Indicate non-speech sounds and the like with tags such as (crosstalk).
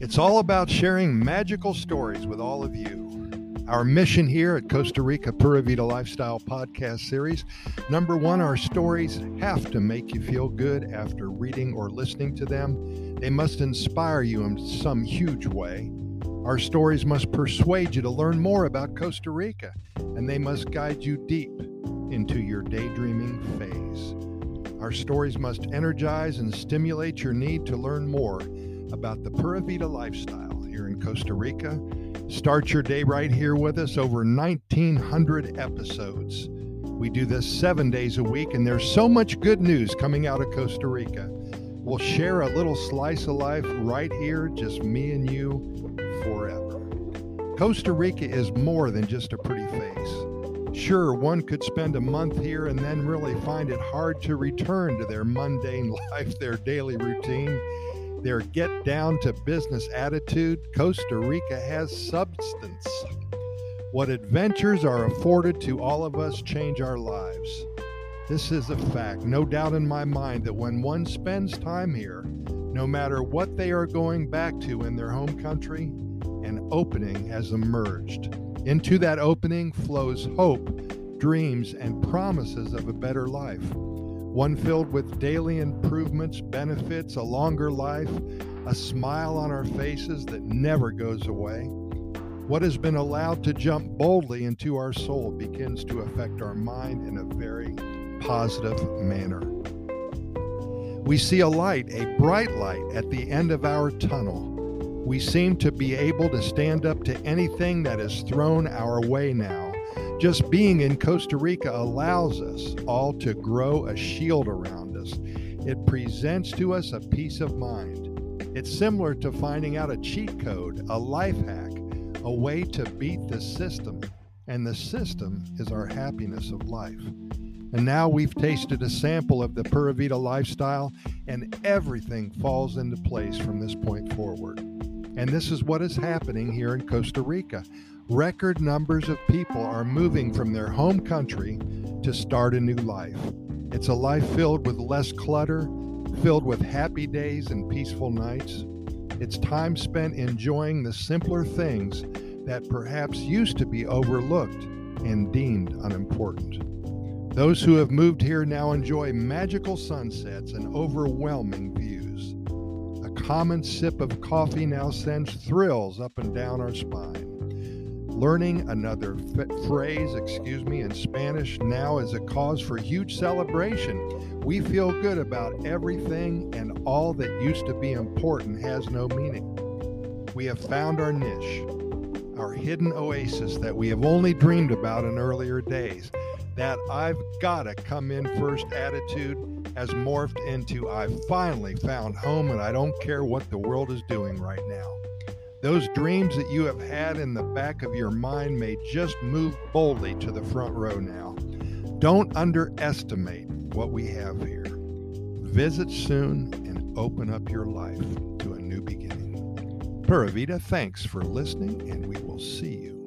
It's all about sharing magical stories with all of you. Our mission here at Costa Rica Pura Vida Lifestyle Podcast Series number one, our stories have to make you feel good after reading or listening to them. They must inspire you in some huge way. Our stories must persuade you to learn more about Costa Rica, and they must guide you deep into your daydreaming phase. Our stories must energize and stimulate your need to learn more about the Pura Vida lifestyle here in Costa Rica. Start your day right here with us, over 1,900 episodes. We do this seven days a week, and there's so much good news coming out of Costa Rica. We'll share a little slice of life right here, just me and you forever. Costa Rica is more than just a pretty face. Sure, one could spend a month here and then really find it hard to return to their mundane (laughs) life, their daily routine their get down to business attitude, Costa Rica has substance. What adventures are afforded to all of us change our lives. This is a fact, no doubt in my mind, that when one spends time here, no matter what they are going back to in their home country, an opening has emerged. Into that opening flows hope, dreams, and promises of a better life one filled with daily improvements, benefits, a longer life, a smile on our faces that never goes away. What has been allowed to jump boldly into our soul begins to affect our mind in a very positive manner. We see a light, a bright light at the end of our tunnel. We seem to be able to stand up to anything that is thrown our way now just being in Costa Rica allows us all to grow a shield around us. It presents to us a peace of mind. It's similar to finding out a cheat code, a life hack, a way to beat the system. And the system is our happiness of life. And now we've tasted a sample of the Pura Vida lifestyle, and everything falls into place from this point forward. And this is what is happening here in Costa Rica record numbers of people are moving from their home country to start a new life. It's a life filled with less clutter, filled with happy days and peaceful nights. It's time spent enjoying the simpler things that perhaps used to be overlooked and deemed unimportant. Those who have moved here now enjoy magical sunsets and overwhelming views. A common sip of coffee now sends thrills up and down our spine. Learning another f- phrase, excuse me, in Spanish now is a cause for huge celebration. We feel good about everything, and all that used to be important has no meaning. We have found our niche, our hidden oasis that we have only dreamed about in earlier days. That I've got to come in first attitude has morphed into I've finally found home and I don't care what the world is doing right now. Those dreams that you have had in the back of your mind may just move boldly to the front row now. Don't underestimate what we have here. Visit soon and open up your life to a new beginning. Pura Vida, thanks for listening, and we will see you